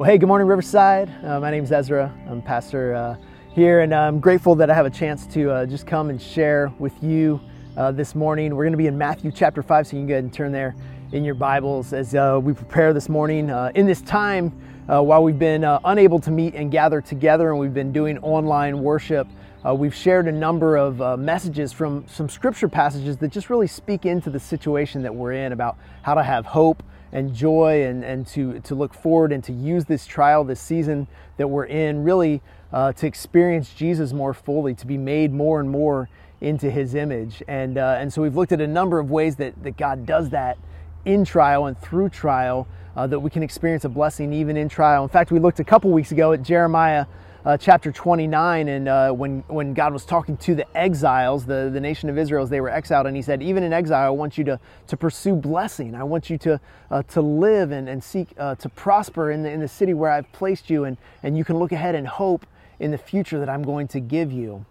Well, hey, good morning, Riverside. Uh, my name is Ezra. I'm pastor uh, here, and I'm grateful that I have a chance to uh, just come and share with you uh, this morning. We're going to be in Matthew chapter 5, so you can go ahead and turn there in your Bibles as uh, we prepare this morning. Uh, in this time, while we've been unable to meet and gather together, and we've been doing online worship, we've shared a number of messages from some scripture passages that just really speak into the situation that we're in about how to have hope and joy and, and to, to look forward and to use this trial, this season that we're in, really uh, to experience Jesus more fully, to be made more and more into his image. And, uh, and so we've looked at a number of ways that, that God does that in trial and through trial, uh, that we can experience a blessing even in trial. In fact, we looked a couple weeks ago at Jeremiah uh, chapter 29, and uh, when, when God was talking to the exiles, the, the nation of Israel, as they were exiled, and He said, Even in exile, I want you to, to pursue blessing. I want you to, uh, to live and, and seek uh, to prosper in the, in the city where I've placed you, and, and you can look ahead and hope in the future that I'm going to give you.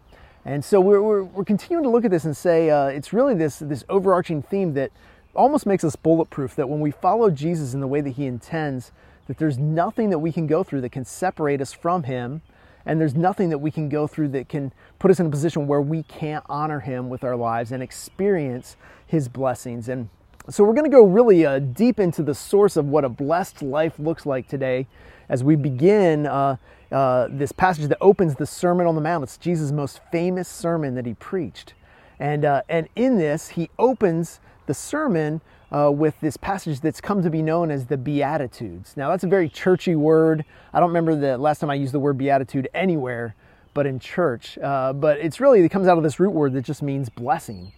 And so we're, we're, we're continuing to look at this and say uh, it's really this, this overarching theme that almost makes us bulletproof that when we follow Jesus in the way that He intends, that there's nothing that we can go through that can separate us from Him and there's nothing that we can go through that can put us in a position where we can't honor Him with our lives and experience His blessings. And so we're going to go really uh, deep into the source of what a blessed life looks like today as we begin uh, uh, this passage that opens the Sermon on the Mount. It's Jesus' most famous sermon that he preached. And, uh, and in this, he opens the sermon uh, with this passage that's come to be known as the Beatitudes. Now, that's a very churchy word. I don't remember the last time I used the word Beatitude anywhere but in church. Uh, but it's really, it comes out of this root word that just means blessing.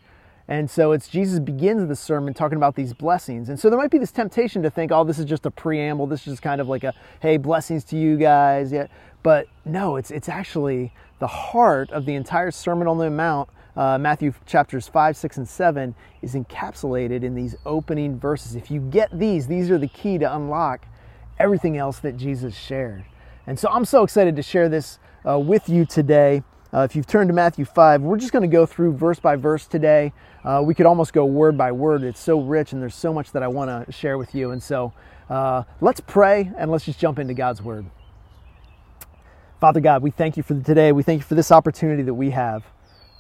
And so it's Jesus begins the sermon talking about these blessings. And so there might be this temptation to think, oh, this is just a preamble. This is just kind of like a, hey, blessings to you guys. Yeah. But no, it's, it's actually the heart of the entire Sermon on the Mount uh, Matthew chapters 5, 6, and 7 is encapsulated in these opening verses. If you get these, these are the key to unlock everything else that Jesus shared. And so I'm so excited to share this uh, with you today. Uh, if you've turned to Matthew 5, we're just going to go through verse by verse today. Uh, we could almost go word by word. It's so rich and there's so much that I want to share with you. And so uh, let's pray and let's just jump into God's word. Father God, we thank you for today. We thank you for this opportunity that we have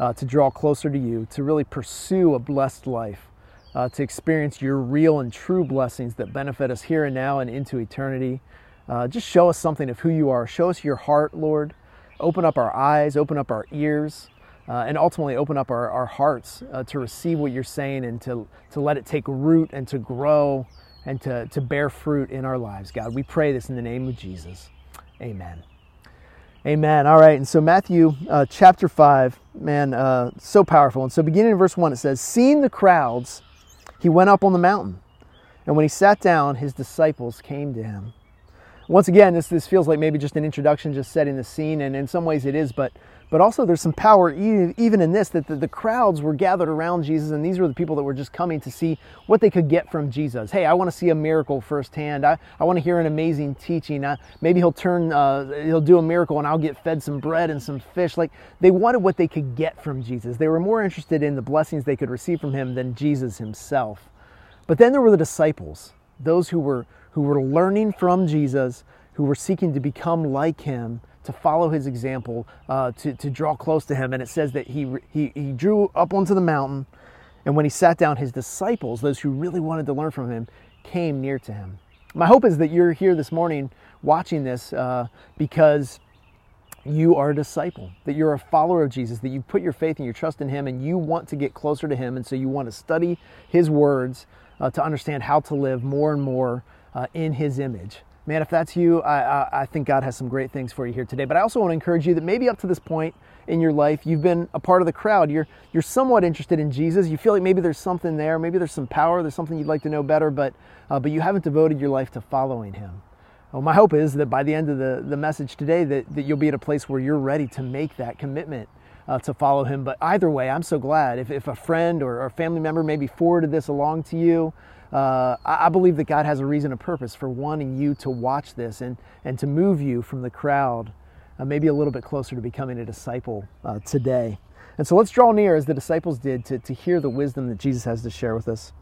uh, to draw closer to you, to really pursue a blessed life, uh, to experience your real and true blessings that benefit us here and now and into eternity. Uh, just show us something of who you are. Show us your heart, Lord. Open up our eyes, open up our ears, uh, and ultimately open up our, our hearts uh, to receive what you're saying and to, to let it take root and to grow and to, to bear fruit in our lives, God. We pray this in the name of Jesus. Amen. Amen. All right. And so, Matthew uh, chapter 5, man, uh, so powerful. And so, beginning in verse 1, it says, Seeing the crowds, he went up on the mountain. And when he sat down, his disciples came to him. Once again, this, this feels like maybe just an introduction, just setting the scene. And in some ways it is, but but also, there's some power even in this that the, the, crowds were gathered around Jesus, and these were the people that were just coming to see what they could get from Jesus. Hey, I want to see a miracle firsthand. I, I want to hear an amazing teaching. Maybe he'll turn, uh, he'll do a miracle, and I'll get fed some bread and some fish. Like they wanted what they could get from Jesus. They were more interested in the blessings they could receive from him than Jesus himself. But then there were the disciples, those who were who were learning from Jesus, who were seeking to become like him to follow his example, uh, to, to draw close to him. And it says that he, he, he drew up onto the mountain, and when he sat down, his disciples, those who really wanted to learn from him, came near to him. My hope is that you're here this morning watching this uh, because you are a disciple, that you're a follower of Jesus, that you put your faith and your trust in Him, and you want to get closer to Him. And so you want to study His words uh, to understand how to live more and more uh, in His image man, if that's you, I, I, I, think God has some great things for you here today. But I also want to encourage you that maybe up to this point in your life, you've been a part of the crowd. You're, you're somewhat interested in Jesus. You feel like maybe there's something there. Maybe there's some power. There's something you'd like to know better, but, uh, but you haven't devoted your life to following him. Well, my hope is that by the end of the, the message today, that, that you'll be at a place where you're ready to make that commitment uh, to follow him. But either way, I'm so glad if, if a friend or, or a family member maybe forwarded this along to you, uh, I believe that God has a reason, a purpose for wanting you to watch this and, and to move you from the crowd, uh, maybe a little bit closer to becoming a disciple uh, today. And so let's draw near as the disciples did to, to hear the wisdom that Jesus has to share with us.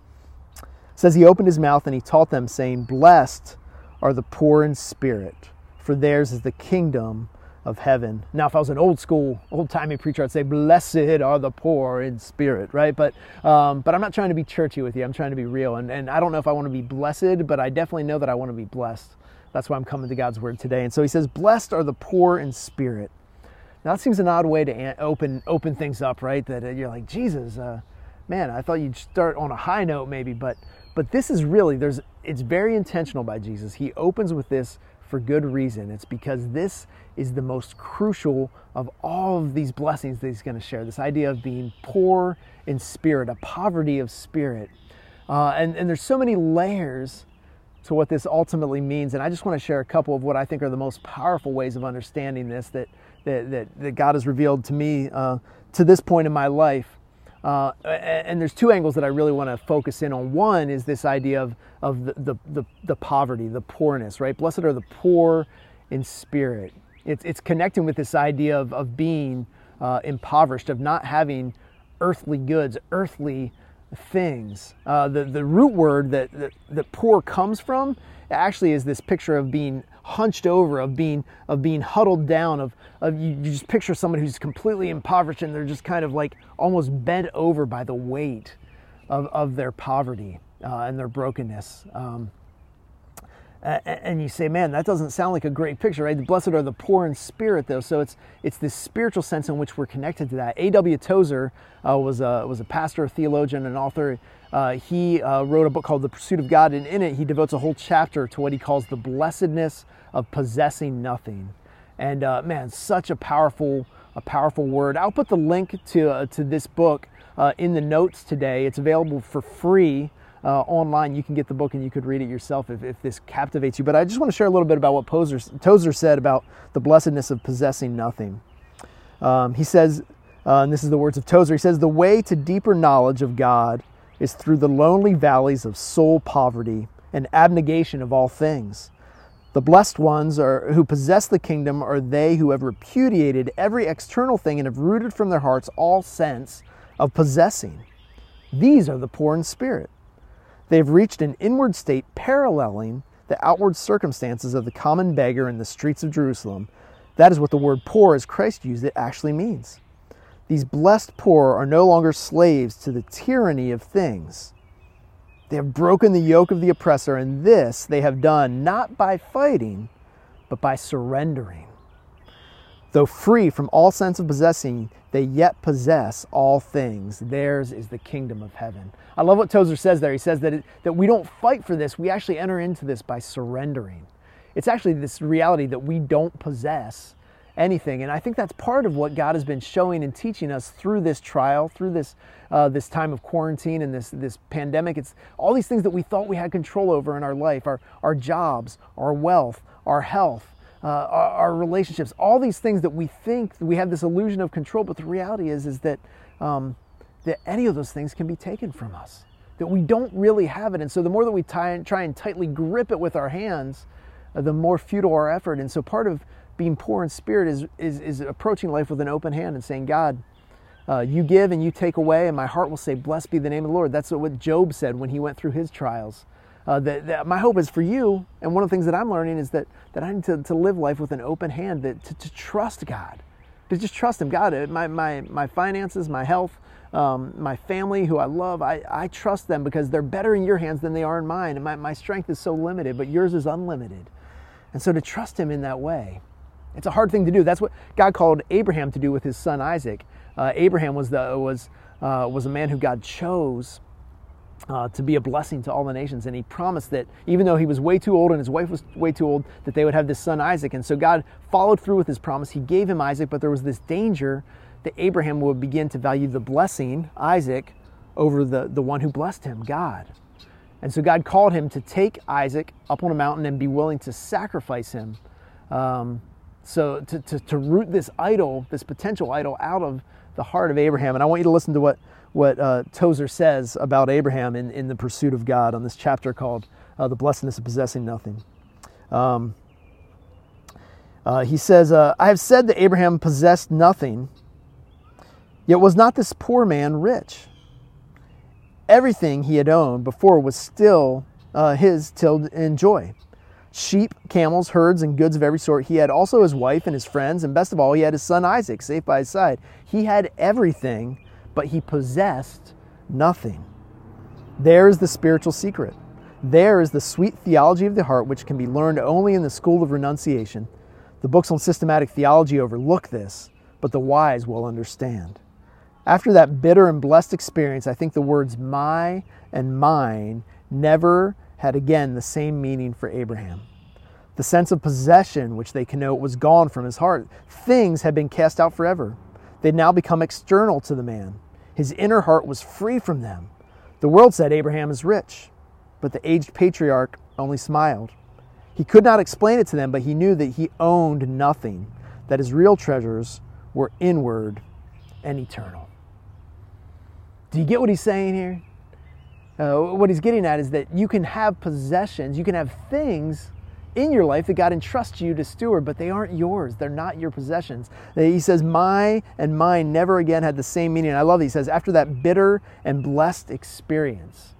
It says he opened his mouth and he taught them, saying, Blessed are the poor in spirit, for theirs is the kingdom of heaven. Now, if I was an old school, old timey preacher, I'd say, "Blessed are the poor in spirit," right? But, um, but I'm not trying to be churchy with you. I'm trying to be real, and and I don't know if I want to be blessed, but I definitely know that I want to be blessed. That's why I'm coming to God's word today. And so He says, "Blessed are the poor in spirit." Now that seems an odd way to open open things up, right? That uh, you're like, Jesus, uh, man, I thought you'd start on a high note, maybe, but but this is really there's it's very intentional by Jesus. He opens with this for good reason. It's because this is the most crucial of all of these blessings that he's going to share. This idea of being poor in spirit, a poverty of spirit. Uh, and, and there's so many layers to what this ultimately means. And I just want to share a couple of what I think are the most powerful ways of understanding this that, that, that, that God has revealed to me uh, to this point in my life. Uh, and there's two angles that I really want to focus in on. One is this idea of, of the, the, the, the, poverty, the poorness, right? Blessed are the poor in spirit. It's, it's connecting with this idea of, of being uh, impoverished, of not having earthly goods, earthly things. Uh, the, the root word that, that, that poor comes from actually is this picture of being hunched over, of being of being huddled down, of, of you, you just picture someone who's completely impoverished and they're just kind of like almost bent over by the weight of, of their poverty uh, and their brokenness. Um, and you say, man, that doesn't sound like a great picture, right? The blessed are the poor in spirit, though. So it's it's this spiritual sense in which we're connected to that. A.W. Tozer uh, was a was a pastor, a theologian, an author. Uh, he uh, wrote a book called The Pursuit of God, and in it he devotes a whole chapter to what he calls the blessedness of possessing nothing. And uh, man, such a powerful a powerful word. I'll put the link to uh, to this book uh, in the notes today. It's available for free uh, online. You can get the book and you could read it yourself if, if this captivates you. But I just want to share a little bit about what Tozer, Tozer said about the blessedness of possessing nothing. Um, he says, uh, and this is the words of Tozer, he says, The way to deeper knowledge of God is through the lonely valleys of soul poverty and abnegation of all things. The blessed ones are, who possess the kingdom are they who have repudiated every external thing and have rooted from their hearts all sense of possessing. These are the poor in spirit. They have reached an inward state paralleling the outward circumstances of the common beggar in the streets of Jerusalem. That is what the word poor, as Christ used it, actually means. These blessed poor are no longer slaves to the tyranny of things. They have broken the yoke of the oppressor, and this they have done not by fighting, but by surrendering. Though free from all sense of possessing, they yet possess all things. Theirs is the kingdom of heaven. I love what Tozer says there. He says that, it, that we don't fight for this, we actually enter into this by surrendering. It's actually this reality that we don't possess anything. And I think that's part of what God has been showing and teaching us through this trial, through this, uh, this time of quarantine and this, this pandemic. It's all these things that we thought we had control over in our life our, our jobs, our wealth, our health uh, our, our, relationships, all these things that we think we have this illusion of control, but the reality is is that um, that any of those things can be taken from us, that we don't really have it, and so the more that we tie, try and tightly grip it with our hands, uh, the more futile our effort. And so part of being poor in spirit is is, is approaching life with an open hand and saying, God. Uh, you give and you take away, and my heart will say, Blessed be the name of the Lord. That's what Job said when he went through his trials uh, that, that, my hope is for you, and one of the things that I'm learning is that, that I need to, to live life with an open hand, that, to, to trust God, to just trust Him. God, uh, my, my, my finances, my health, um, my family, who I love, I, I trust them because they're better in your hands than they are in mine. And my, my strength is so limited, but yours is unlimited. And so to trust Him in that way, it's a hard thing to do. That's what God called Abraham to do with his son Isaac. Uh, Abraham was, the, was, uh, was a man who God chose uh, to be a blessing to all the nations. And he promised that even though he was way too old and his wife was way too old, that they would have this son Isaac. And so God followed through with his promise. He gave him Isaac, but there was this danger that Abraham would begin to value the blessing, Isaac, over the, the one who blessed him, God. And so God called him to take Isaac up on a mountain and be willing to sacrifice him. Um, so to, to, to root this idol, this potential idol, out of the heart of Abraham. And I want you to listen to what what uh, Tozer says about Abraham in, in the pursuit of God on this chapter called uh, The Blessedness of Possessing Nothing. Um, uh, he says, uh, I have said that Abraham possessed nothing, yet was not this poor man rich. Everything he had owned before was still uh, his till in joy. Sheep, camels, herds, and goods of every sort. He had also his wife and his friends, and best of all, he had his son Isaac safe by his side. He had everything, but he possessed nothing. There is the spiritual secret. There is the sweet theology of the heart, which can be learned only in the school of renunciation. The books on systematic theology overlook this, but the wise will understand. After that bitter and blessed experience, I think the words my and mine never had again the same meaning for Abraham. The sense of possession which they connote was gone from his heart. Things had been cast out forever. They'd now become external to the man. His inner heart was free from them. The world said Abraham is rich, but the aged patriarch only smiled. He could not explain it to them, but he knew that he owned nothing, that his real treasures were inward and eternal. Do you get what he's saying here? Uh, what he's getting at is that you can have possessions, you can have things in your life that God entrusts you to steward, but they aren't yours. They're not your possessions. He says, My and mine never again had the same meaning. I love it. He says, after that bitter and blessed experience.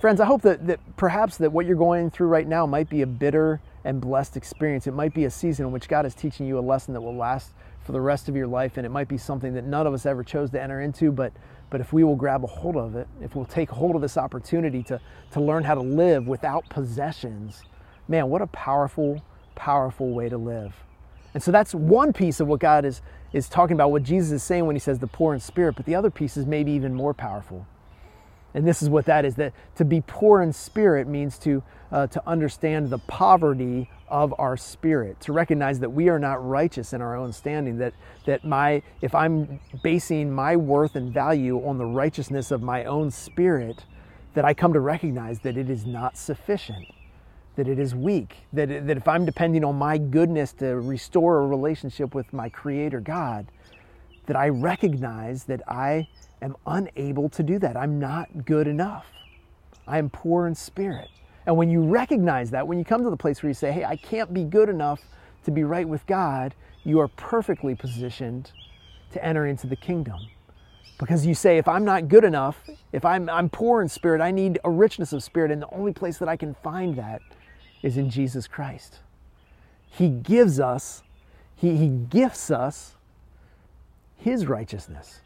Friends, I hope that, that perhaps that what you're going through right now might be a bitter and blessed experience. It might be a season in which God is teaching you a lesson that will last for the rest of your life, and it might be something that none of us ever chose to enter into, but but if we will grab a hold of it, if we'll take hold of this opportunity to, to learn how to live without possessions, man, what a powerful, powerful way to live. And so that's one piece of what God is, is talking about, what Jesus is saying when he says the poor in spirit, but the other piece is maybe even more powerful. And this is what that is that to be poor in spirit means to, uh, to understand the poverty of our spirit, to recognize that we are not righteous in our own standing, that, that my, if I'm basing my worth and value on the righteousness of my own spirit, that I come to recognize that it is not sufficient, that it is weak, that, that if I'm depending on my goodness to restore a relationship with my Creator God, that I recognize that I am unable to do that. I'm not good enough. I am poor in spirit. And when you recognize that, when you come to the place where you say, hey, I can't be good enough to be right with God, you are perfectly positioned to enter into the kingdom. Because you say, if I'm not good enough, if I'm, I'm poor in spirit, I need a richness of spirit. And the only place that I can find that is in Jesus Christ. He gives us, He, he gifts us His righteousness.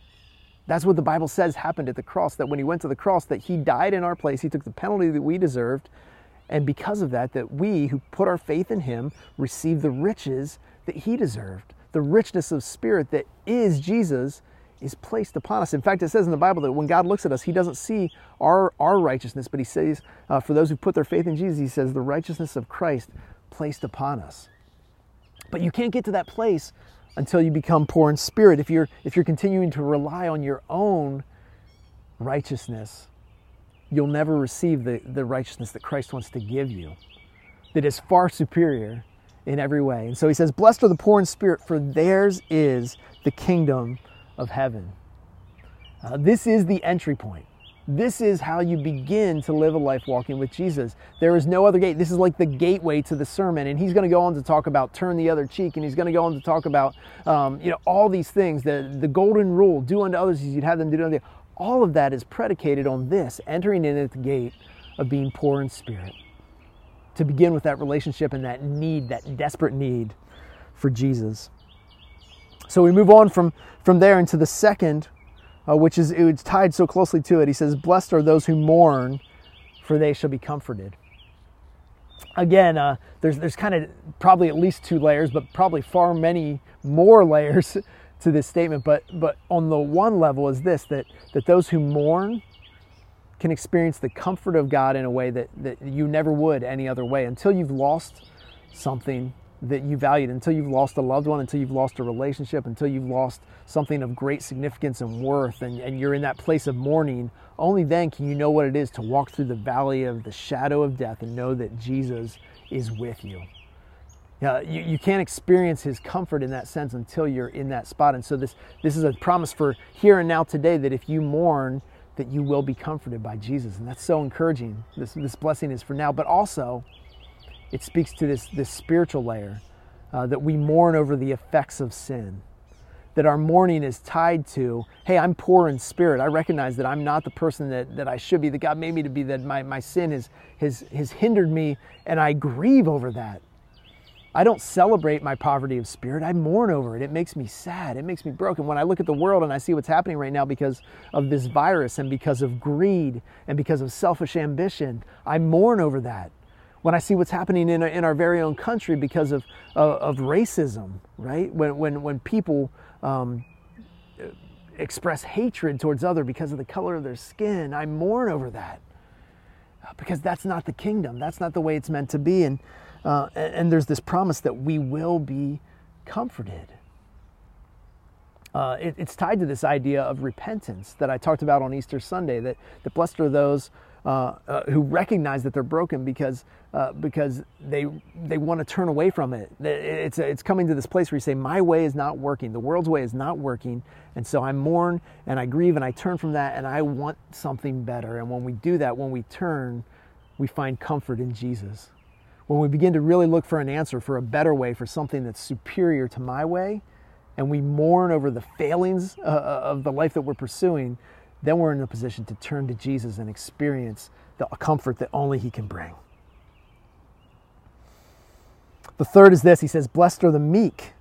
That's what the Bible says happened at the cross, that when he went to the cross, that he died in our place, he took the penalty that we deserved, and because of that, that we who put our faith in him receive the riches that he deserved. The richness of spirit that is Jesus is placed upon us. In fact, it says in the Bible that when God looks at us, he doesn't see our, our righteousness, but he says, uh, for those who put their faith in Jesus, he says, the righteousness of Christ placed upon us. But you can't get to that place until you become poor in spirit. If you're, if you're continuing to rely on your own righteousness, you'll never receive the, the righteousness that Christ wants to give you, that is far superior in every way. And so he says, Blessed are the poor in spirit, for theirs is the kingdom of heaven. Uh, this is the entry point. This is how you begin to live a life walking with Jesus. There is no other gate. This is like the gateway to the sermon. And he's going to go on to talk about turn the other cheek. And he's going to go on to talk about, um, you know, all these things. The, the golden rule, do unto others as you'd have them do unto you. All of that is predicated on this, entering in at the gate of being poor in spirit. To begin with that relationship and that need, that desperate need for Jesus. So we move on from, from there into the second uh, which is it's tied so closely to it. He says, "Blessed are those who mourn, for they shall be comforted." Again, uh, there's there's kind of probably at least two layers, but probably far many more layers to this statement. But but on the one level is this that that those who mourn can experience the comfort of God in a way that, that you never would any other way until you've lost something that you valued until you've lost a loved one, until you've lost a relationship, until you've lost something of great significance and worth, and, and you're in that place of mourning, only then can you know what it is to walk through the valley of the shadow of death and know that Jesus is with you. Now, you, you can't experience his comfort in that sense until you're in that spot. And so this this is a promise for here and now today that if you mourn, that you will be comforted by Jesus. And that's so encouraging. This this blessing is for now, but also it speaks to this, this spiritual layer uh, that we mourn over the effects of sin. that our mourning is tied to hey, I'm poor in spirit. I recognize that I'm not the person that, that I should be, that God made me to be, that my, my sin has, has, has hindered me, and I grieve over that. I don't celebrate my poverty of spirit. I mourn over it. It makes me sad. It makes me broken. When I look at the world and I see what's happening right now because of this virus and because of greed and because of selfish ambition, I mourn over that. When I see what's happening in in our very own country because of, of, of racism, right? When, when, when people um, express hatred towards other because of the color of their skin, I mourn over that because that's not the kingdom. That's not the way it's meant to be. And uh, and, and, there's this promise that we will be comforted. Uh, it, it's tied to this idea of repentance that I talked about on Easter Sunday. That, that blessed are those uh, uh who recognize that they're broken because uh, because they they want to turn away from it. It's it's coming to this place where you say, "My way is not working. The world's way is not working," and so I mourn and I grieve and I turn from that and I want something better. And when we do that, when we turn, we find comfort in Jesus when we begin to really look for an answer, for a better way, for something that's superior to my way, and we mourn over the failings uh, uh, of the life that we're pursuing, then we're in a position to turn to Jesus and experience the comfort that only He can bring. The third is this He says, Blessed are the meek,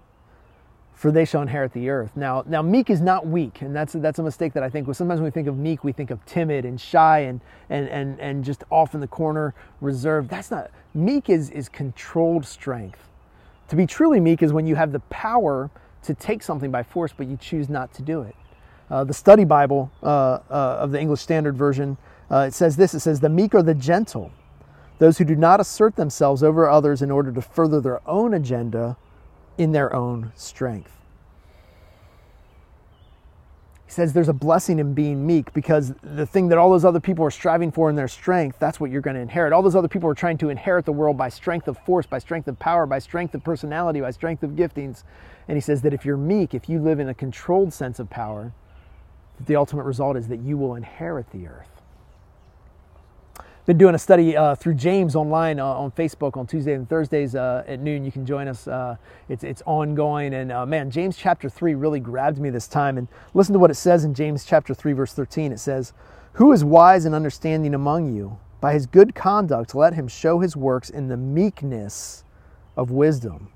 for they shall inherit the earth. Now, now meek is not weak, and that's that's a mistake that I think. well, Sometimes when we think of meek, we think of timid and shy and and and and just off in the corner, reserved. That's not meek. Is is controlled strength. To be truly meek is when you have the power to take something by force, but you choose not to do it. Uh, the Study Bible uh, uh, of the English Standard Version uh, it says this: It says, "The meek are the gentle, those who do not assert themselves over others in order to further their own agenda." in their own strength. He says there's a blessing in being meek because the thing that all those other people are striving for in their strength, that's what you're going to inherit. All those other people are trying to inherit the world by strength of force, by strength of power, by strength of personality, by strength of giftings. And he says that if you're meek, if you live in a controlled sense of power, the ultimate result is that you will inherit the earth been doing a study uh, through James online uh, on Facebook on Tuesdays and Thursdays uh, at noon. You can join us. Uh, it's it's ongoing, and uh, man, James chapter three really grabbed me this time. And listen to what it says in James chapter three, verse thirteen. It says, "Who is wise and understanding among you? By his good conduct, let him show his works in the meekness of wisdom."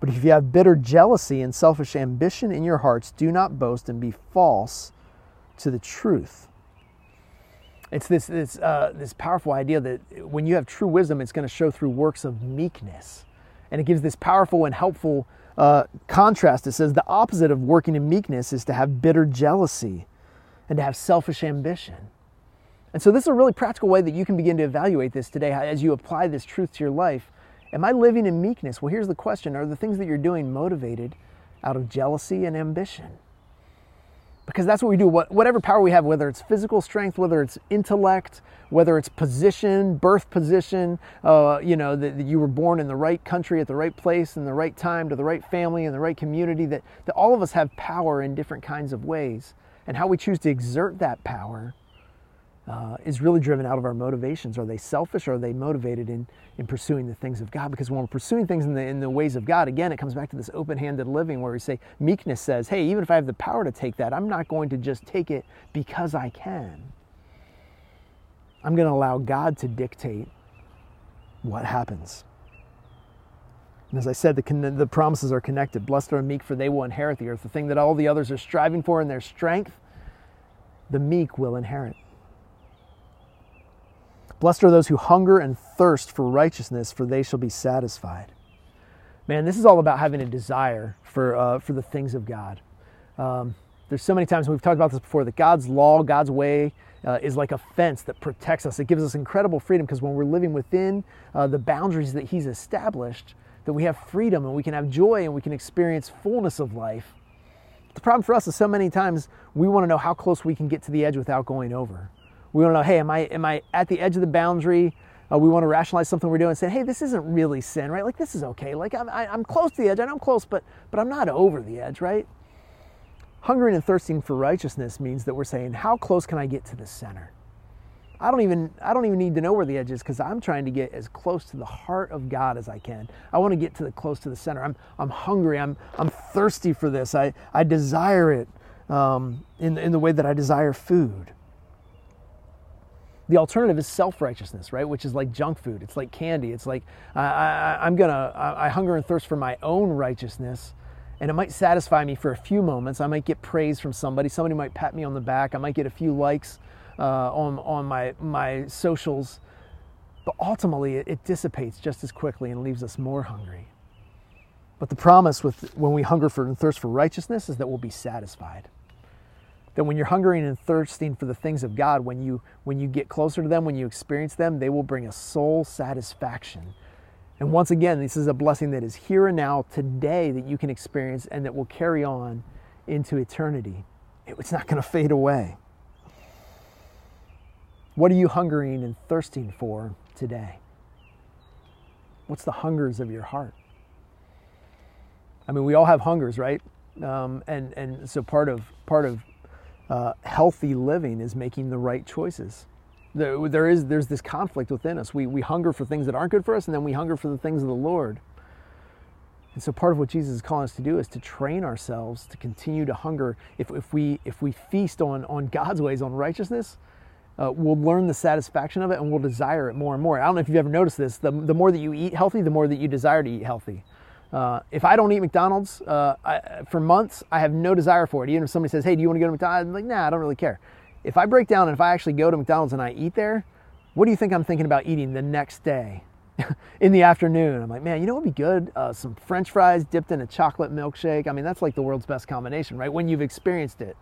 But if you have bitter jealousy and selfish ambition in your hearts, do not boast and be false to the truth. It's this, this, uh, this powerful idea that when you have true wisdom, it's going to show through works of meekness. And it gives this powerful and helpful uh, contrast. It says the opposite of working in meekness is to have bitter jealousy and to have selfish ambition. And so, this is a really practical way that you can begin to evaluate this today as you apply this truth to your life. Am I living in meekness? Well, here's the question Are the things that you're doing motivated out of jealousy and ambition? because that's what we do. Whatever power we have, whether it's physical strength, whether it's intellect, whether it's position, birth position, uh, you know, that, you were born in the right country at the right place in the right time to the right family in the right community, that, that all of us have power in different kinds of ways. And how we choose to exert that power uh, is really driven out of our motivations. Are they selfish or are they motivated in, in pursuing the things of God? Because when we're pursuing things in the, in the ways of God, again, it comes back to this open handed living where we say, meekness says, hey, even if I have the power to take that, I'm not going to just take it because I can. I'm going to allow God to dictate what happens. And as I said, the, the promises are connected. Blessed are the meek, for they will inherit the earth. The thing that all the others are striving for in their strength, the meek will inherit. Blessed are those who hunger and thirst for righteousness, for they shall be satisfied. Man, this is all about having a desire for, uh, for the things of God. Um, there's so many times, we've talked about this before, that God's law, God's way, uh, is like a fence that protects us. It gives us incredible freedom because when we're living within uh, the boundaries that He's established, that we have freedom and we can have joy and we can experience fullness of life. The problem for us is so many times we want to know how close we can get to the edge without going over. We want to know, hey, am I, am I at the edge of the boundary? Uh, we want to rationalize something we're doing and say, hey, this isn't really sin, right? Like, this is okay. Like, I'm, I, am i am close to the edge. I know I'm close, but, but I'm not over the edge, right? Hungering and thirsting for righteousness means that we're saying, how close can I get to the center? I don't even I don't even need to know where the edge is because I'm trying to get as close to the heart of God as I can. I want to get to the close to the center. I'm I'm hungry. I'm I'm thirsty for this. I I desire it um, in in the way that I desire food. The alternative is self righteousness, right? Which is like junk food. It's like candy. It's like I, I, I'm gonna I, I hunger and thirst for my own righteousness and it might satisfy me for a few moments. I might get praise from somebody. Somebody might pat me on the back. I might get a few likes uh, on, on my, my socials. But ultimately, it, it dissipates just as quickly and leaves us more hungry. But the promise with when we hunger for and thirst for righteousness is that we'll be satisfied. That when you're hungering and thirsting for the things of God, when you when you get closer to them, when you experience them, they will bring a soul satisfaction. And once again, this is a blessing that is here and now, today, that you can experience and that will carry on into eternity. It's not going to fade away. What are you hungering and thirsting for today? What's the hungers of your heart? I mean, we all have hungers, right? Um, and and so part of part of uh, healthy living is making the right choices. There, there is there's this conflict within us. We we hunger for things that aren't good for us, and then we hunger for the things of the Lord. And so part of what Jesus is calling us to do is to train ourselves to continue to hunger. If, if we if we feast on on God's ways, on righteousness, uh, we'll learn the satisfaction of it and we'll desire it more and more. I don't know if you've ever noticed this. The, the more that you eat healthy, the more that you desire to eat healthy. Uh, if I don't eat McDonald's uh, I, for months, I have no desire for it. Even if somebody says, "Hey, do you want to go to McDonald's?" I'm like, "Nah, I don't really care." If I break down and if I actually go to McDonald's and I eat there, what do you think I'm thinking about eating the next day in the afternoon? I'm like, man, you know what would be good? Uh, some French fries dipped in a chocolate milkshake. I mean, that's like the world's best combination, right? When you've experienced it.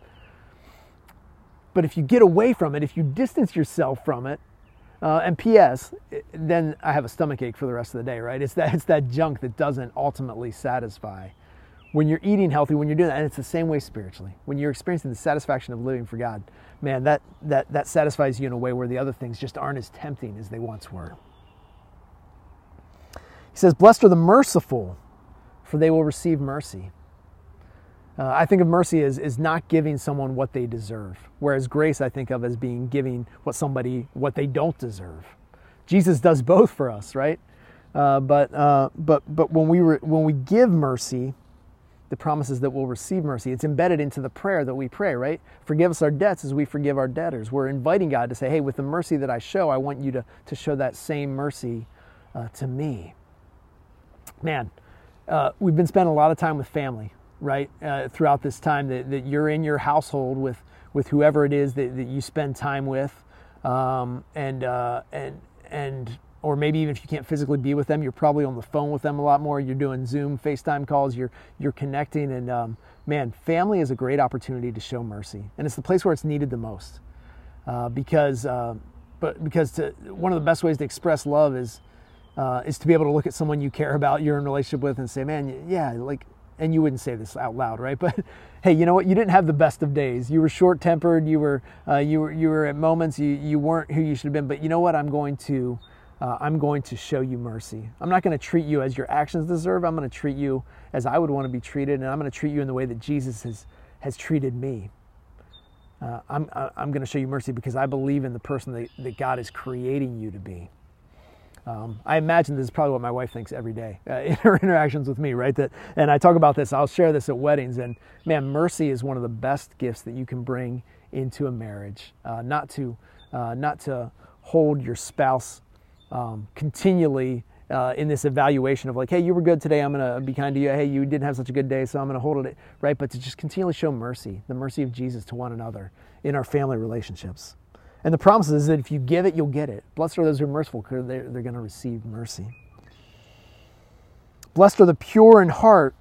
But if you get away from it, if you distance yourself from it, uh, and P.S., then I have a stomach ache for the rest of the day, right? It's that it's that junk that doesn't ultimately satisfy. When you're eating healthy, when you're doing that, and it's the same way spiritually. When you're experiencing the satisfaction of living for God, man, that that that satisfies you in a way where the other things just aren't as tempting as they once were. He says, "Blessed are the merciful, for they will receive mercy." Uh, I think of mercy as, as not giving someone what they deserve, whereas grace I think of as being giving what somebody what they don't deserve. Jesus does both for us, right? Uh, but uh, but but when we re- when we give mercy, the promises that we'll receive mercy. It's embedded into the prayer that we pray, right? Forgive us our debts as we forgive our debtors. We're inviting God to say, hey, with the mercy that I show, I want you to, to show that same mercy uh, to me. Man, uh, we've been spending a lot of time with family right, uh, throughout this time that, that you're in your household with, with whoever it is that, that you spend time with. Um, and, uh, and, and, or maybe even if you can't physically be with them, you're probably on the phone with them a lot more. You're doing Zoom, FaceTime calls, you're, you're connecting. And um, man, family is a great opportunity to show mercy. And it's the place where it's needed the most. Uh, because, uh, but because to, one of the best ways to express love is, uh, is to be able to look at someone you care about, you're in a relationship with, and say, man, yeah, like and you wouldn't say this out loud, right? But hey, you know what? You didn't have the best of days. You were short-tempered. You were uh, you were you were at moments you you weren't who you should have been. But you know what? I'm going to uh, I'm going to show you mercy. I'm not going to treat you as your actions deserve. I'm going to treat you as I would want to be treated, and I'm going to treat you in the way that Jesus has has treated me. Uh, I'm I'm going to show you mercy because I believe in the person that, that God is creating you to be. Um, I imagine this is probably what my wife thinks every day uh, in her interactions with me, right? That, and I talk about this. I'll share this at weddings, and man, mercy is one of the best gifts that you can bring into a marriage. Uh, not to, uh, not to hold your spouse um, continually uh, in this evaluation of like, hey, you were good today. I'm gonna be kind to you. Hey, you didn't have such a good day, so I'm gonna hold it right. But to just continually show mercy, the mercy of Jesus to one another in our family relationships. And the promise is that if you give it, you'll get it. Blessed are those who are merciful, because they're, they're going to receive mercy. Blessed are the pure in heart,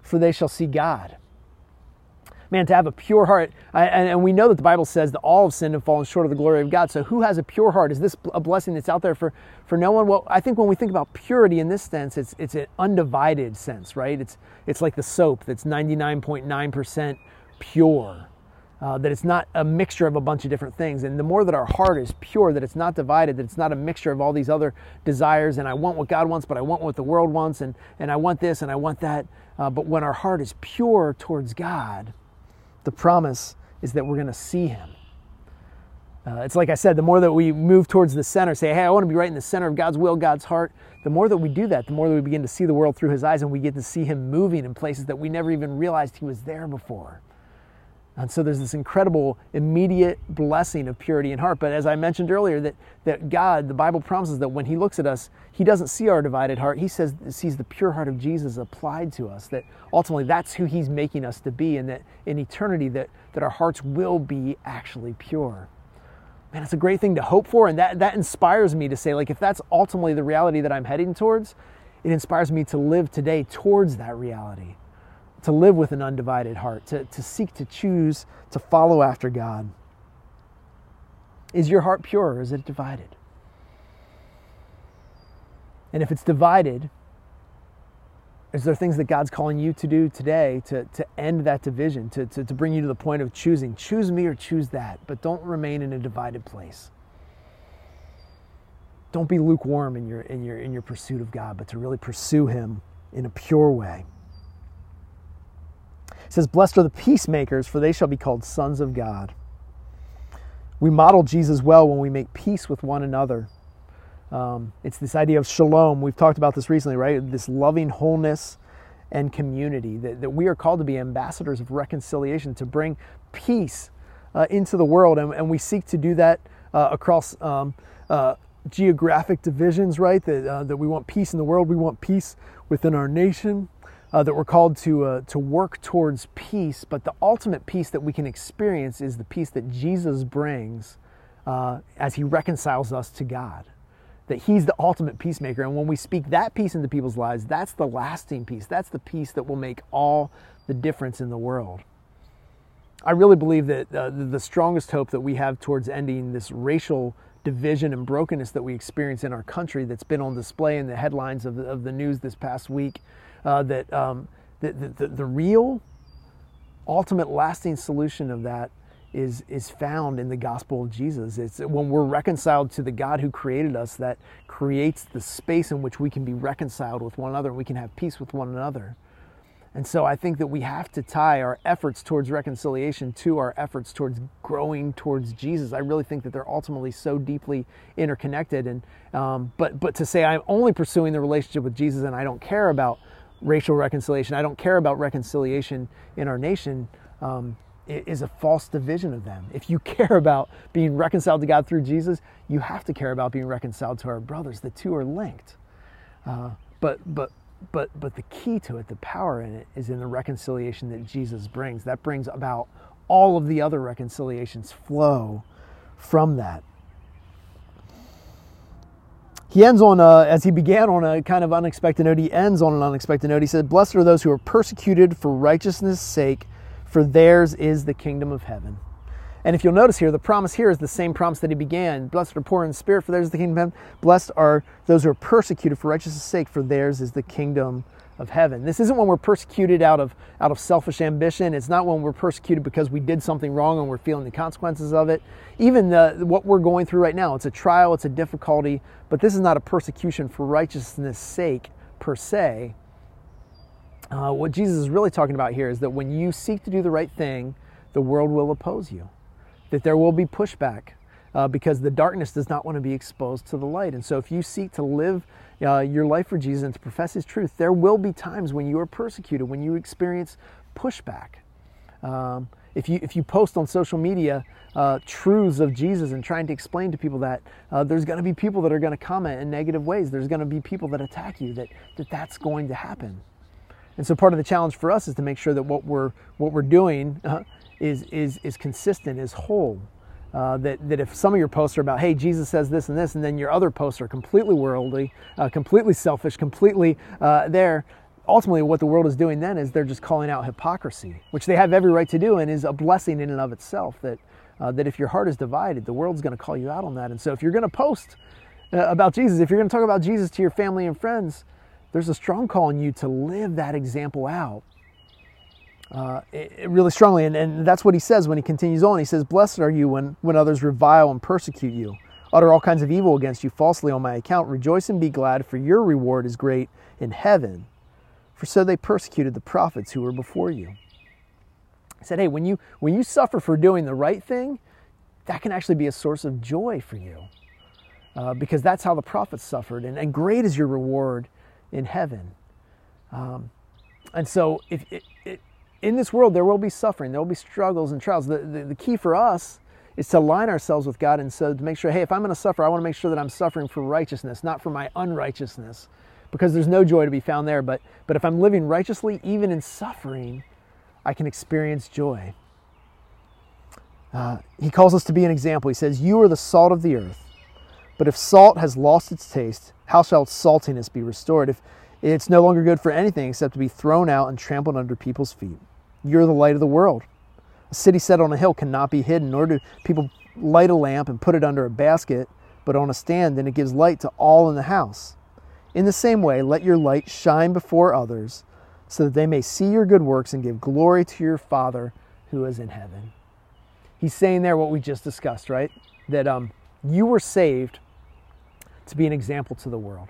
for they shall see God. Man, to have a pure heart, and we know that the Bible says that all have sinned and fallen short of the glory of God. So, who has a pure heart? Is this a blessing that's out there for, for no one? Well, I think when we think about purity in this sense, it's, it's an undivided sense, right? It's, it's like the soap that's 99.9% pure uh, that it's not a mixture of a bunch of different things. And the more that our heart is pure, that it's not divided, that it's not a mixture of all these other desires, and I want what God wants, but I want what the world wants, and, and I want this and I want that. Uh, but when our heart is pure towards God, the promise is that we're going to see Him. Uh, it's like I said, the more that we move towards the center, say, hey, I want to be right in the center of God's will, God's heart, the more that we do that, the more that we begin to see the world through His eyes and we get to see Him moving in places that we never even realized He was there before. And so there's this incredible immediate blessing of purity in heart. But as I mentioned earlier, that, that God, the Bible promises that when He looks at us, He doesn't see our divided heart. He says sees the pure heart of Jesus applied to us. That ultimately that's who He's making us to be, and that in eternity that, that our hearts will be actually pure. Man, it's a great thing to hope for, and that, that inspires me to say, like, if that's ultimately the reality that I'm heading towards, it inspires me to live today towards that reality to live with an undivided heart, to, to seek to choose to follow after God. Is your heart pure or is it divided? And if it's divided, is there things that God's calling you to do today to, to end that division, to, to, to bring you to the point of choosing? Choose me or choose that, but don't remain in a divided place. Don't be lukewarm in your, in your, in your pursuit of God, but to really pursue Him in a pure way. It says, Blessed are the peacemakers, for they shall be called sons of God. We model Jesus well when we make peace with one another. Um, it's this idea of shalom. We've talked about this recently, right? This loving wholeness and community, that, that we are called to be ambassadors of reconciliation, to bring peace uh, into the world. And, and, we seek to do that uh, across um, uh, geographic divisions, right? That, uh, that we want peace in the world, we want peace within our nation uh, that we're called to, uh, to work towards peace, but the ultimate peace that we can experience is the peace that Jesus brings uh, as he reconciles us to God. That he's the ultimate peacemaker. And when we speak that peace into people's lives, that's the lasting peace. That's the peace that will make all the difference in the world. I really believe that uh, the strongest hope that we have towards ending this racial division and brokenness that we experience in our country that's been on display in the headlines of of the news this past week uh, that um, the, the, the real, ultimate, lasting solution of that is is found in the gospel of Jesus. It's when we're reconciled to the God who created us that creates the space in which we can be reconciled with one another and we can have peace with one another. And so I think that we have to tie our efforts towards reconciliation to our efforts towards growing towards Jesus. I really think that they're ultimately so deeply interconnected. And um, but but to say I'm only pursuing the relationship with Jesus and I don't care about racial reconciliation, I don't care about reconciliation in our nation, um, is a false division of them. If you care about being reconciled to God through Jesus, you have to care about being reconciled to our brothers. The two are linked. Uh, but but but but the key to it, the power in it, is in the reconciliation that Jesus brings. That brings about all of the other reconciliations flow from that he ends on, a, as he began on a kind of unexpected note, he ends on an unexpected note. He said, Blessed are those who are persecuted for righteousness' sake, for theirs is the kingdom of heaven. And if you'll notice here, the promise here is the same promise that he began. Blessed are poor in spirit, for theirs is the kingdom of heaven. Blessed are those who are persecuted for righteousness' sake, for theirs is the kingdom of heaven. This isn't when we're persecuted out of, out of selfish ambition. It's not when we're persecuted because we did something wrong and we're feeling the consequences of it. Even the, what we're going through right now, it's a trial, it's a difficulty, but this is not a persecution for righteousness' sake per se. Uh, what Jesus is really talking about here is that when you seek to do the right thing, the world will oppose you, that there will be pushback. Uh, because the darkness does not want to be exposed to the light. And so, if you seek to live uh, your life for Jesus and to profess His truth, there will be times when you are persecuted, when you experience pushback. Um, if you if you post on social media uh, truths of Jesus and trying to explain to people that uh, there's going to be people that are going to comment in negative ways. There's going to be people that attack you. That that that's going to happen. And so part of the challenge for us is to make sure that what we're what we're doing uh, is is is consistent, is whole. Uh, that, that if some of your posts are about, hey, Jesus says this and this, and then your other posts are completely worldly, uh, completely selfish, completely uh, there, ultimately what the world is doing then is they're just calling out hypocrisy, which they have every right to do and is a blessing in and of itself. That, uh, that if your heart is divided, the world's going to call you out on that. And so if you're going to post uh, about Jesus, if you're going to talk about Jesus to your family and friends, there's a strong call on you to live that example out uh, really strongly. And, and that's what he says when he continues on. He says, Blessed are you when, when others revile and persecute you, utter all kinds of evil against you falsely on my account. Rejoice and be glad, for your reward is great in heaven. For so they persecuted the prophets who were before you. He said, Hey, when you, when you suffer for doing the right thing, that can actually be a source of joy for you uh, because that's how the prophets suffered. And, and great is your reward in heaven. Um, and so, if, it, it, in this world, there will be suffering, there will be struggles and trials. The, the, the key for us is to align ourselves with God and so to make sure, hey, if I'm going to suffer, I want to make sure that I'm suffering for righteousness, not for my unrighteousness, because there's no joy to be found there. But, but if I'm living righteously, even in suffering, I can experience joy. Uh, he calls us to be an example. He says, You are the salt of the earth. But if salt has lost its taste, how shall its saltiness be restored? If it's no longer good for anything except to be thrown out and trampled under people's feet. You're the light of the world. A city set on a hill cannot be hidden, nor do people light a lamp and put it under a basket, but on a stand, and it gives light to all in the house. In the same way, let your light shine before others, so that they may see your good works and give glory to your Father who is in heaven. He's saying there what we just discussed, right? That um, you were saved to be an example to the world.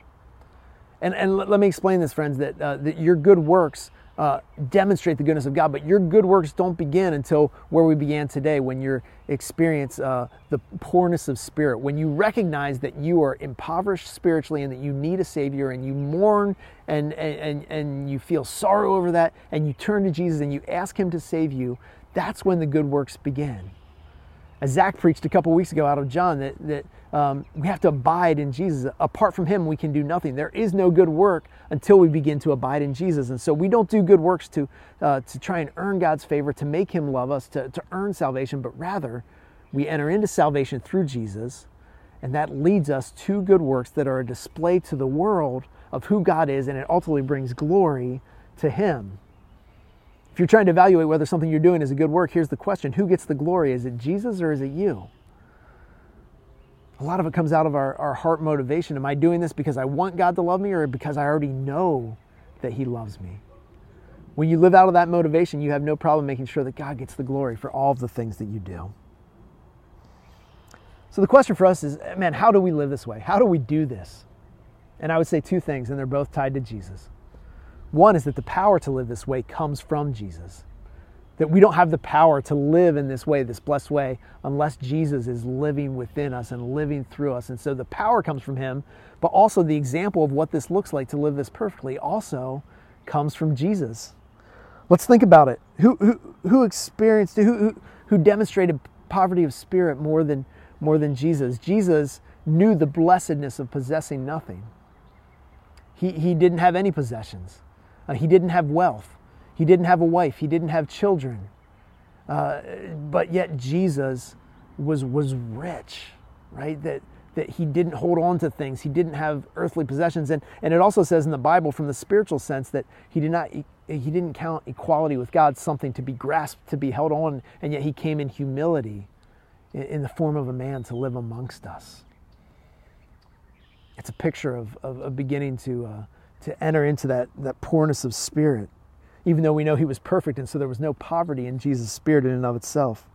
And, and let, me explain this, friends, that, uh, that your good works uh, demonstrate the goodness of God, but your good works don't begin until where we began today, when you experience uh, the poorness of spirit, when you recognize that you are impoverished spiritually and that you need a Savior, and you mourn and, and, and you feel sorrow over that, and you turn to Jesus and you ask Him to save you, that's when the good works begin as Zach preached a couple weeks ago out of John, that, that um, we have to abide in Jesus. Apart from Him, we can do nothing. There is no good work until we begin to abide in Jesus. And so we don't do good works to, uh, to try and earn God's favor, to make Him love us, to, to earn salvation, but rather we enter into salvation through Jesus. And that leads us to good works that are a display to the world of who God is, and it ultimately brings glory to Him. If you're trying to evaluate whether something you're doing is a good work, here's the question Who gets the glory? Is it Jesus or is it you? A lot of it comes out of our, our heart motivation. Am I doing this because I want God to love me or because I already know that He loves me? When you live out of that motivation, you have no problem making sure that God gets the glory for all of the things that you do. So the question for us is man, how do we live this way? How do we do this? And I would say two things, and they're both tied to Jesus. One is that the power to live this way comes from Jesus. That we don't have the power to live in this way, this blessed way, unless Jesus is living within us and living through us. And so the power comes from Him, but also the example of what this looks like to live this perfectly also comes from Jesus. Let's think about it. Who, who, who experienced, who, who, who demonstrated poverty of spirit more than, more than Jesus? Jesus knew the blessedness of possessing nothing. He, he didn't have any possessions. Uh, he didn't have wealth. He didn't have a wife. He didn't have children. Uh, but yet Jesus was, was rich, right? That, that he didn't hold on to things. He didn't have earthly possessions. And, and it also says in the Bible, from the spiritual sense, that he, did not, he, didn't count equality with God something to be grasped, to be held on, and yet he came in humility in, in the form of a man to live amongst us. It's a picture of, of, of beginning to. Uh, to enter into that, that poorness of spirit, even though we know he was perfect, and so there was no poverty in Jesus' spirit in and of itself.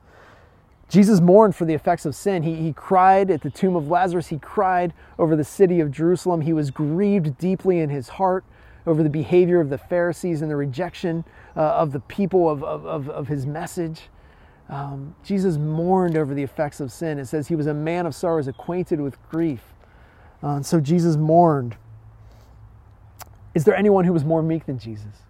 Jesus mourned for the effects of sin. He, he cried at the tomb of Lazarus. He cried over the city of Jerusalem. He was grieved deeply in his heart over the behavior of the Pharisees and the rejection uh, of the people of, of, of his message. Um, Jesus mourned over the effects of sin. It says he was a man of sorrows, acquainted with grief. Uh, and so Jesus mourned. Is there anyone who was more meek than Jesus?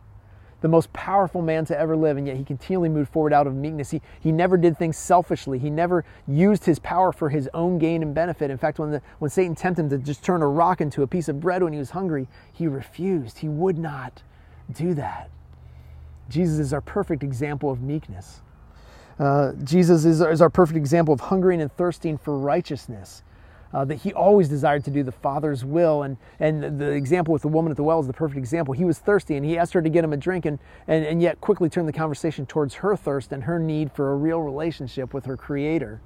The most powerful man to ever live, and yet he continually moved forward out of meekness. He, he never did things selfishly. He never used his power for his own gain and benefit. In fact, when, the, when Satan tempted him to just turn a rock into a piece of bread when he was hungry, he refused. He would not do that. Jesus is our perfect example of meekness. Uh, Jesus is, is our perfect example of hungering and thirsting for righteousness uh, that he always desired to do the Father's will. And, and the example with the woman at the well is the perfect example. He was thirsty and he asked her to get him a drink and, and, and yet quickly turned the conversation towards her thirst and her need for a real relationship with her Creator.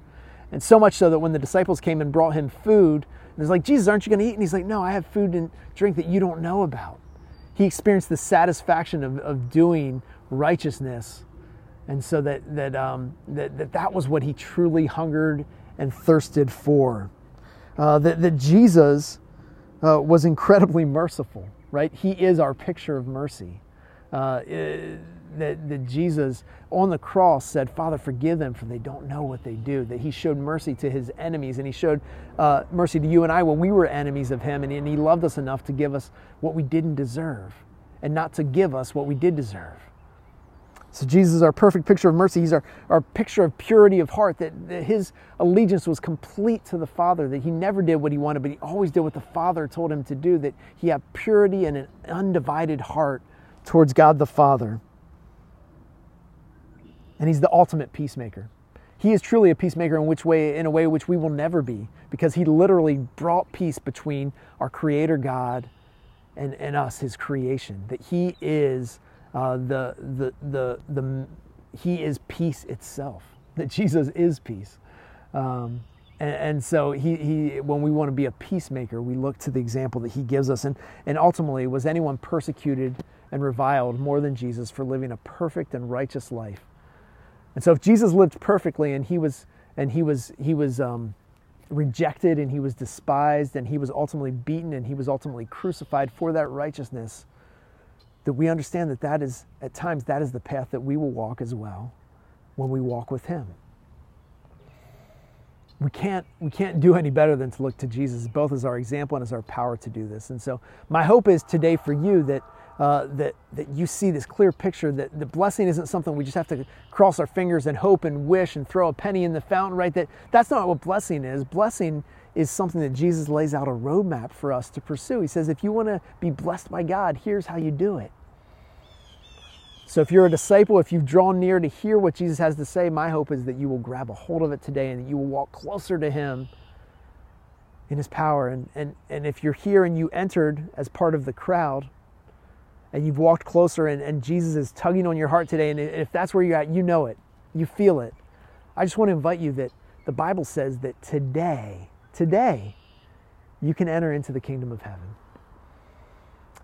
And so much so that when the disciples came and brought him food, it's like, Jesus, aren't you going to eat? And he's like, No, I have food and drink that you don't know about. He experienced the satisfaction of, of doing righteousness. And so that, that, um, that, that that was what he truly hungered and thirsted for uh, that, that Jesus uh, was incredibly merciful, right? He is our picture of mercy. Uh, that, that Jesus on the cross said, Father, forgive them, for they don't know what they do. That he showed mercy to his enemies, and he showed uh, mercy to you and I when we were enemies of him, and, and he loved us enough to give us what we didn't deserve and not to give us what we did deserve. So Jesus is our perfect picture of mercy. He's our, our picture of purity of heart, that, that his allegiance was complete to the Father, that he never did what he wanted, but he always did what the Father told him to do, that he had purity and an undivided heart towards God the Father. And he's the ultimate peacemaker. He is truly a peacemaker in which way in a way which we will never be, because he literally brought peace between our creator God and, and us, his creation. That he is uh, the, the, the, the, he is peace itself, that Jesus is peace. Um, and, and, so he, he, when we want to be a peacemaker, we look to the example that he gives us. And, and ultimately, was anyone persecuted and reviled more than Jesus for living a perfect and righteous life? And so if Jesus lived perfectly and he was, and he was, he was um, rejected and he was despised and he was ultimately beaten and he was ultimately crucified for that righteousness, that we understand that that is, at times, that is the path that we will walk as well when we walk with Him. We can't, we can't do any better than to look to Jesus, both as our example and as our power to do this. And so, my hope is today for you that, uh, that, that you see this clear picture that the blessing isn't something we just have to cross our fingers and hope and wish and throw a penny in the fountain, right? That, that's not what blessing is. Blessing is something that Jesus lays out a roadmap for us to pursue. He says, if you want to be blessed by God, here's how you do it. So, if you're a disciple, if you've drawn near to hear what Jesus has to say, my hope is that you will grab a hold of it today and that you will walk closer to Him in His power. And, and, and if you're here and you entered as part of the crowd and you've walked closer and, and Jesus is tugging on your heart today, and if that's where you're at, you know it, you feel it. I just want to invite you that the Bible says that today, today, you can enter into the kingdom of heaven.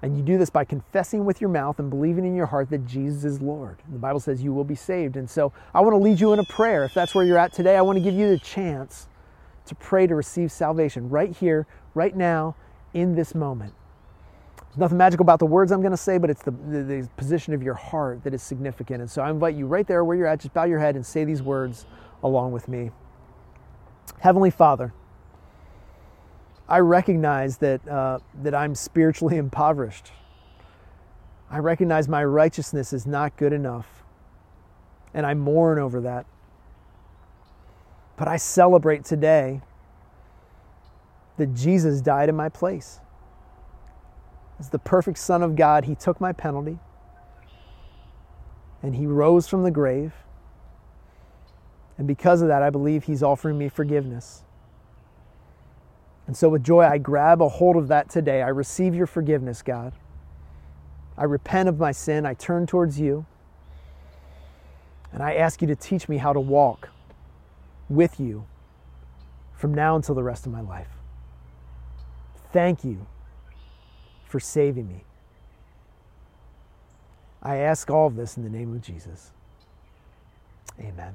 And you do this by confessing with your mouth and believing in your heart that Jesus is Lord. the Bible says you will be saved. And so I want to lead you in a prayer. If that's where you're at today, I want to give you the chance to pray to receive salvation right here, right now, in this moment. There's nothing magical about the words I'm going to say, but it's the, the, the position of your heart that is significant. And so I invite you right there where you're at, just bow your head and say these words along with me. Heavenly Father, I recognize that, uh, that I'm spiritually impoverished. I recognize my righteousness is not good enough. And I mourn over that. But I celebrate today that Jesus died in my place. As the perfect Son of God, He took my penalty and He rose from the grave. And because of that, I believe He's offering me forgiveness. And so, with joy, I grab a hold of that today. I receive your forgiveness, God. I repent of my sin. I turn towards you. And I ask you to teach me how to walk with you from now until the rest of my life. Thank you for saving me. I ask all of this in the name of Jesus. Amen.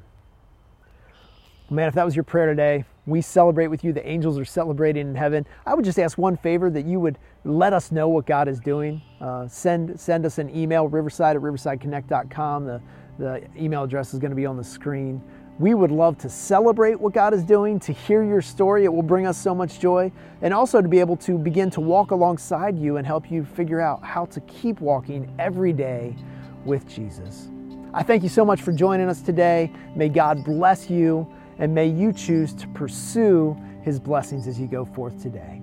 Man, if that was your prayer today, we celebrate with you. The angels are celebrating in heaven. I would just ask one favor that you would let us know what God is doing. Uh, send, send us an email, riverside at riversideconnect.com. The, the email address is going to be on the screen. We would love to celebrate what God is doing, to hear your story. It will bring us so much joy. And also to be able to begin to walk alongside you and help you figure out how to keep walking every day with Jesus. I thank you so much for joining us today. May God bless you and may you choose to pursue his blessings as you go forth today.